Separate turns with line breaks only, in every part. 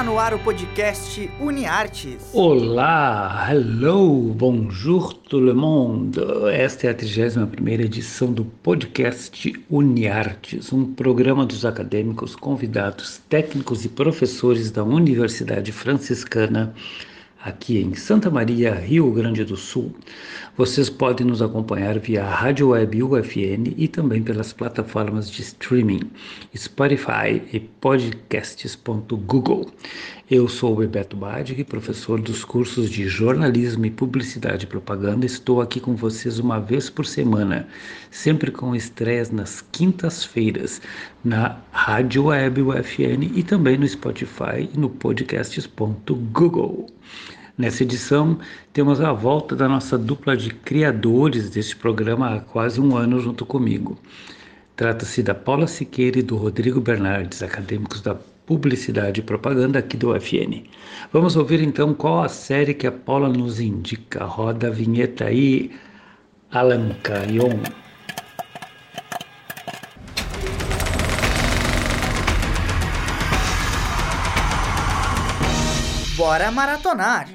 Está no ar o podcast UniArtes.
Olá, hello, bonjour tout le monde. Esta é a 31 edição do podcast UniArtes, um programa dos acadêmicos, convidados, técnicos e professores da Universidade Franciscana aqui em Santa Maria, Rio Grande do Sul. Vocês podem nos acompanhar via Rádio Web UFN e também pelas plataformas de streaming Spotify e podcasts.google. Eu sou o Bebeto Badig, professor dos cursos de jornalismo e publicidade e propaganda. Estou aqui com vocês uma vez por semana, sempre com estreias nas quintas-feiras na Rádio Web UFN e também no Spotify e no podcasts.google. Nessa edição, temos a volta da nossa dupla de criadores deste programa há quase um ano junto comigo. Trata-se da Paula Siqueira e do Rodrigo Bernardes, acadêmicos da Publicidade e Propaganda aqui do UFN. Vamos ouvir então qual a série que a Paula nos indica. Roda a vinheta aí, Alan Cayon.
Bora maratonar!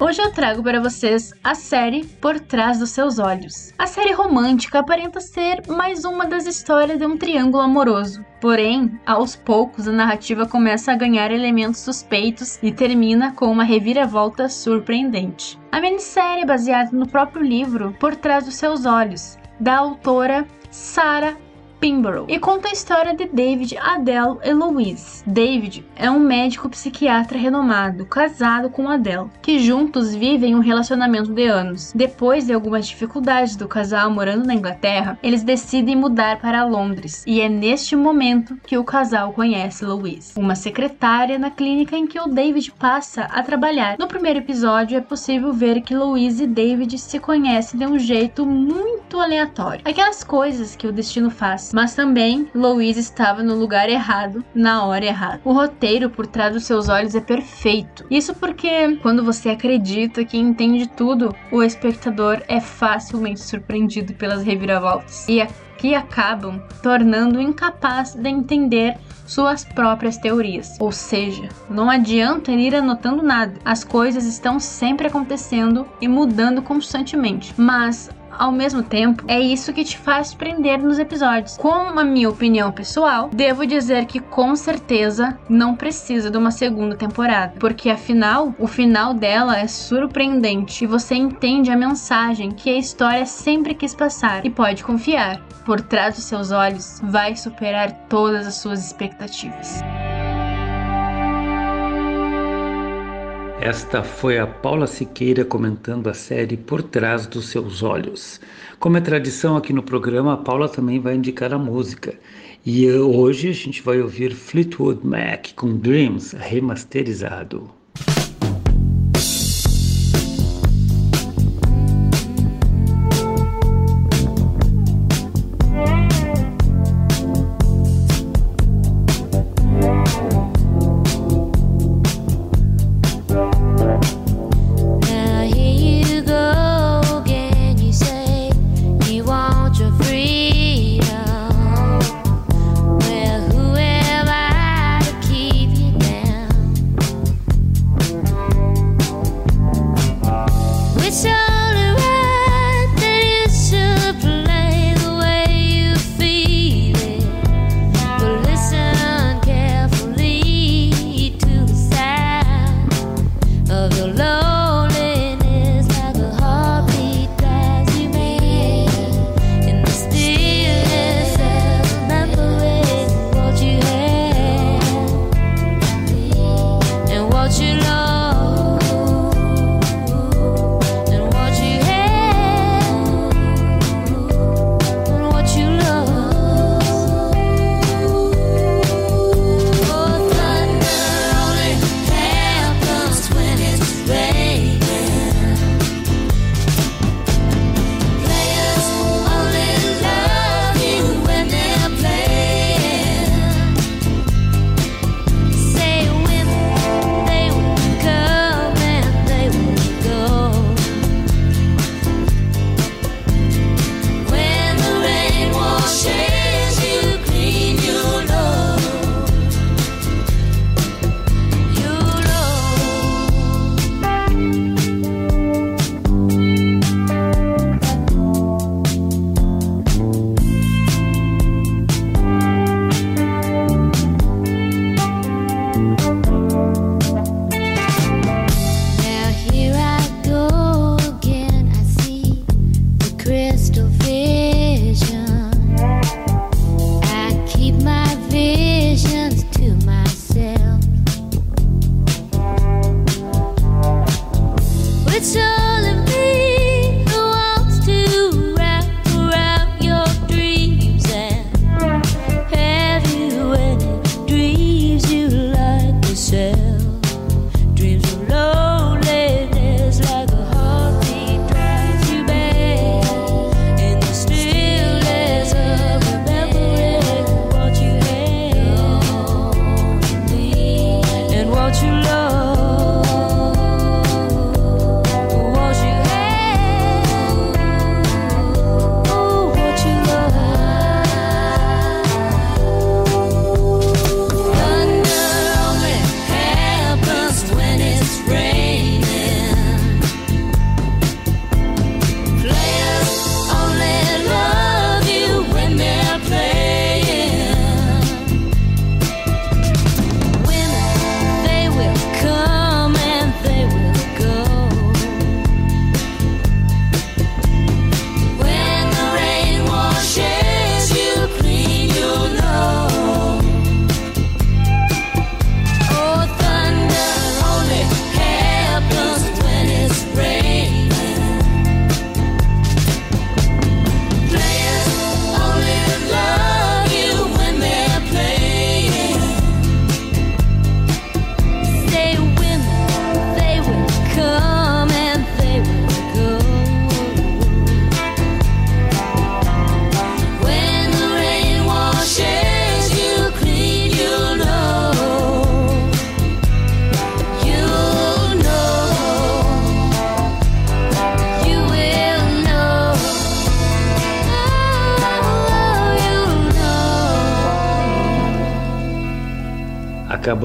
Hoje eu trago para vocês a série Por Trás dos Seus Olhos. A série romântica aparenta ser mais uma das histórias de um triângulo amoroso. Porém, aos poucos a narrativa começa a ganhar elementos suspeitos e termina com uma reviravolta surpreendente. A minissérie é baseada no próprio livro Por Trás dos Seus Olhos, da autora Sarah Pimborough e conta a história de David, Adele e Louise. David é um médico psiquiatra renomado, casado com Adele, que juntos vivem um relacionamento de anos. Depois de algumas dificuldades do casal morando na Inglaterra, eles decidem mudar para Londres, e é neste momento que o casal conhece Louise, uma secretária na clínica em que o David passa a trabalhar. No primeiro episódio é possível ver que Louise e David se conhecem de um jeito muito aleatório. Aquelas coisas que o destino faz mas também Louise estava no lugar errado, na hora errada. O roteiro por trás dos seus olhos é perfeito. Isso porque quando você acredita que entende tudo, o espectador é facilmente surpreendido pelas reviravoltas e que acabam tornando incapaz de entender suas próprias teorias. Ou seja, não adianta ir anotando nada. As coisas estão sempre acontecendo e mudando constantemente. Mas ao mesmo tempo, é isso que te faz prender nos episódios. Com a minha opinião pessoal, devo dizer que com certeza não precisa de uma segunda temporada, porque afinal, o final dela é surpreendente e você entende a mensagem que a história sempre quis passar e pode confiar. Por trás dos seus olhos, vai superar todas as suas expectativas.
Esta foi a Paula Siqueira comentando a série Por Trás dos Seus Olhos. Como é tradição aqui no programa, a Paula também vai indicar a música. E hoje a gente vai ouvir Fleetwood Mac com Dreams remasterizado.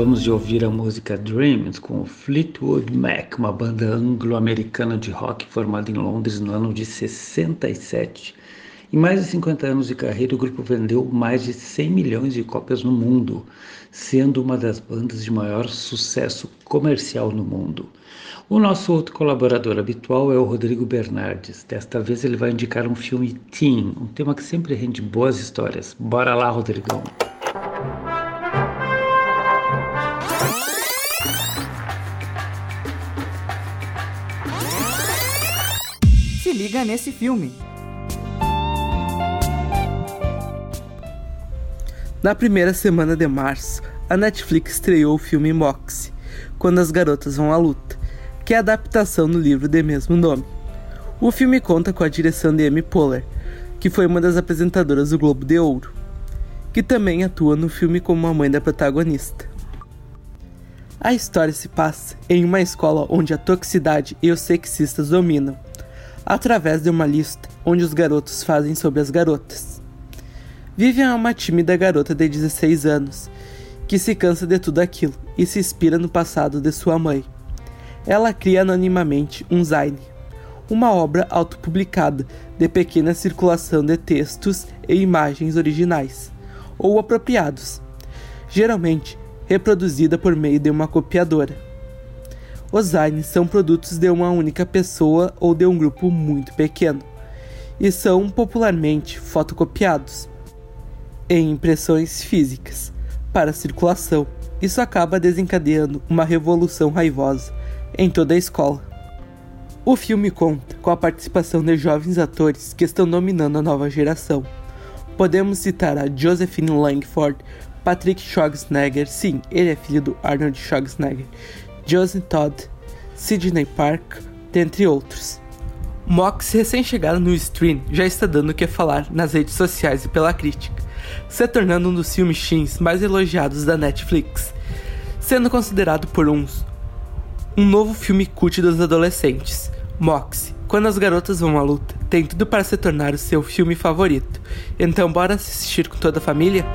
Acabamos de ouvir a música Dreams com Fleetwood Mac, uma banda anglo-americana de rock formada em Londres no ano de 67. Em mais de 50 anos de carreira, o grupo vendeu mais de 100 milhões de cópias no mundo, sendo uma das bandas de maior sucesso comercial no mundo. O nosso outro colaborador habitual é o Rodrigo Bernardes. Desta vez ele vai indicar um filme teen, um tema que sempre rende boas histórias. Bora lá, Rodrigão!
Liga nesse filme.
Na primeira semana de março, a Netflix estreou o filme Moxie, Quando as Garotas Vão à Luta, que é a adaptação do livro de mesmo nome. O filme conta com a direção de Amy Poehler, que foi uma das apresentadoras do Globo de Ouro, que também atua no filme como a mãe da protagonista. A história se passa em uma escola onde a toxicidade e os sexistas dominam, através de uma lista onde os garotos fazem sobre as garotas. Vivian é uma tímida garota de 16 anos que se cansa de tudo aquilo e se inspira no passado de sua mãe. Ela cria anonimamente um Zine, uma obra autopublicada de pequena circulação de textos e imagens originais ou apropriados, geralmente reproduzida por meio de uma copiadora. Os zines são produtos de uma única pessoa ou de um grupo muito pequeno e são popularmente fotocopiados em impressões físicas para circulação. Isso acaba desencadeando uma revolução raivosa em toda a escola. O filme conta com a participação de jovens atores que estão dominando a nova geração. Podemos citar a Josephine Langford, Patrick Schwarzenegger, sim, ele é filho do Arnold Schwarzenegger, Josie Todd, Sidney Park, dentre outros. Mox, recém-chegado no stream, já está dando o que falar nas redes sociais e pela crítica, se tornando um dos filmes teens mais elogiados da Netflix, sendo considerado por uns um novo filme cult dos adolescentes. Mox, quando as garotas vão à luta, tem tudo para se tornar o seu filme favorito. Então bora assistir com toda a família?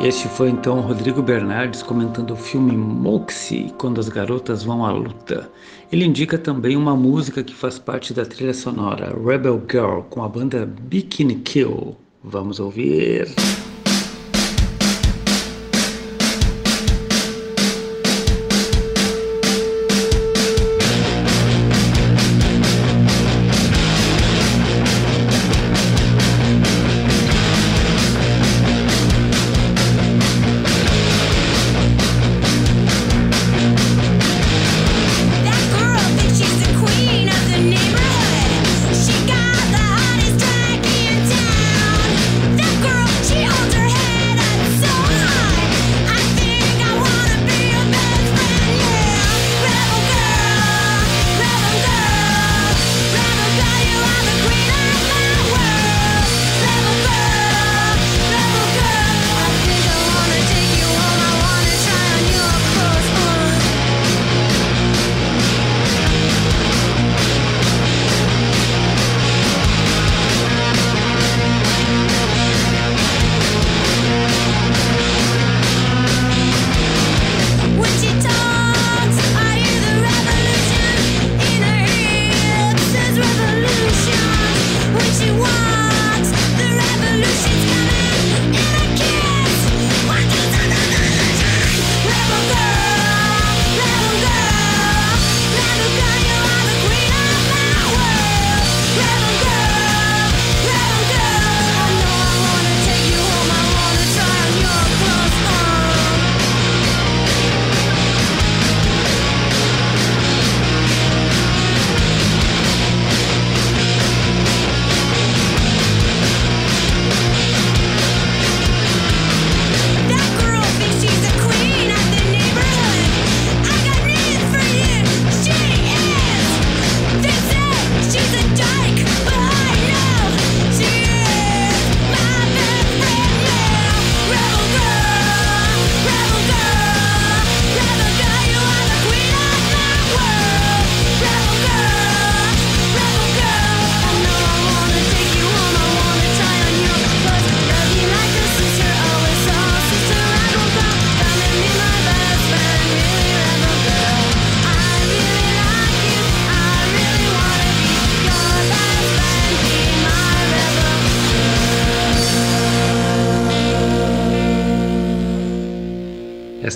Este foi então Rodrigo Bernardes comentando o filme Moxie, Quando as Garotas Vão à Luta. Ele indica também uma música que faz parte da trilha sonora, Rebel Girl, com a banda Bikini Kill. Vamos ouvir.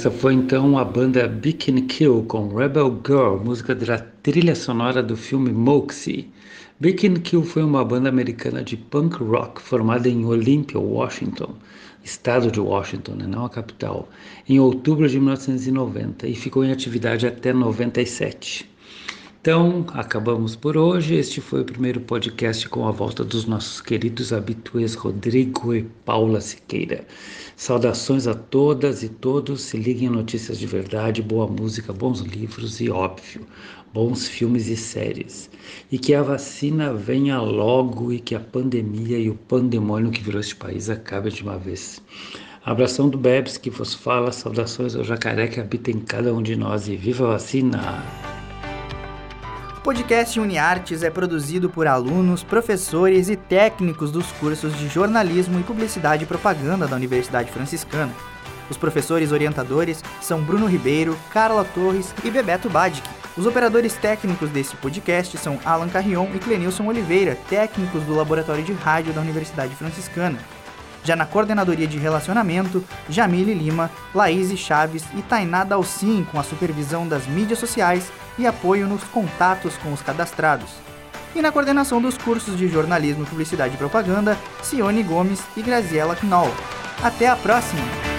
Esta foi então a banda Bikini Kill com Rebel Girl, música da trilha sonora do filme Moxie. Bikini Kill foi uma banda americana de punk rock formada em Olympia, Washington, estado de Washington, né, não a capital, em outubro de 1990 e ficou em atividade até 97. Então, acabamos por hoje. Este foi o primeiro podcast com a volta dos nossos queridos habituês Rodrigo e Paula Siqueira. Saudações a todas e todos. Se liguem em notícias de verdade, boa música, bons livros e, óbvio, bons filmes e séries. E que a vacina venha logo e que a pandemia e o pandemônio que virou este país acabe de uma vez. Abração do Bebs que vos fala, saudações ao jacaré que habita em cada um de nós e viva a vacina!
O podcast UniArtes é produzido por alunos, professores e técnicos dos cursos de jornalismo e publicidade e propaganda da Universidade Franciscana. Os professores orientadores são Bruno Ribeiro, Carla Torres e Bebeto Badic. Os operadores técnicos desse podcast são Alan Carrion e Clenilson Oliveira, técnicos do Laboratório de Rádio da Universidade Franciscana. Já na coordenadoria de relacionamento, Jamile Lima, Laís Chaves e Tainá Dalcin com a supervisão das mídias sociais e apoio nos contatos com os cadastrados. E na coordenação dos cursos de jornalismo, publicidade e propaganda, Cione Gomes e Graziela Knoll. Até a próxima!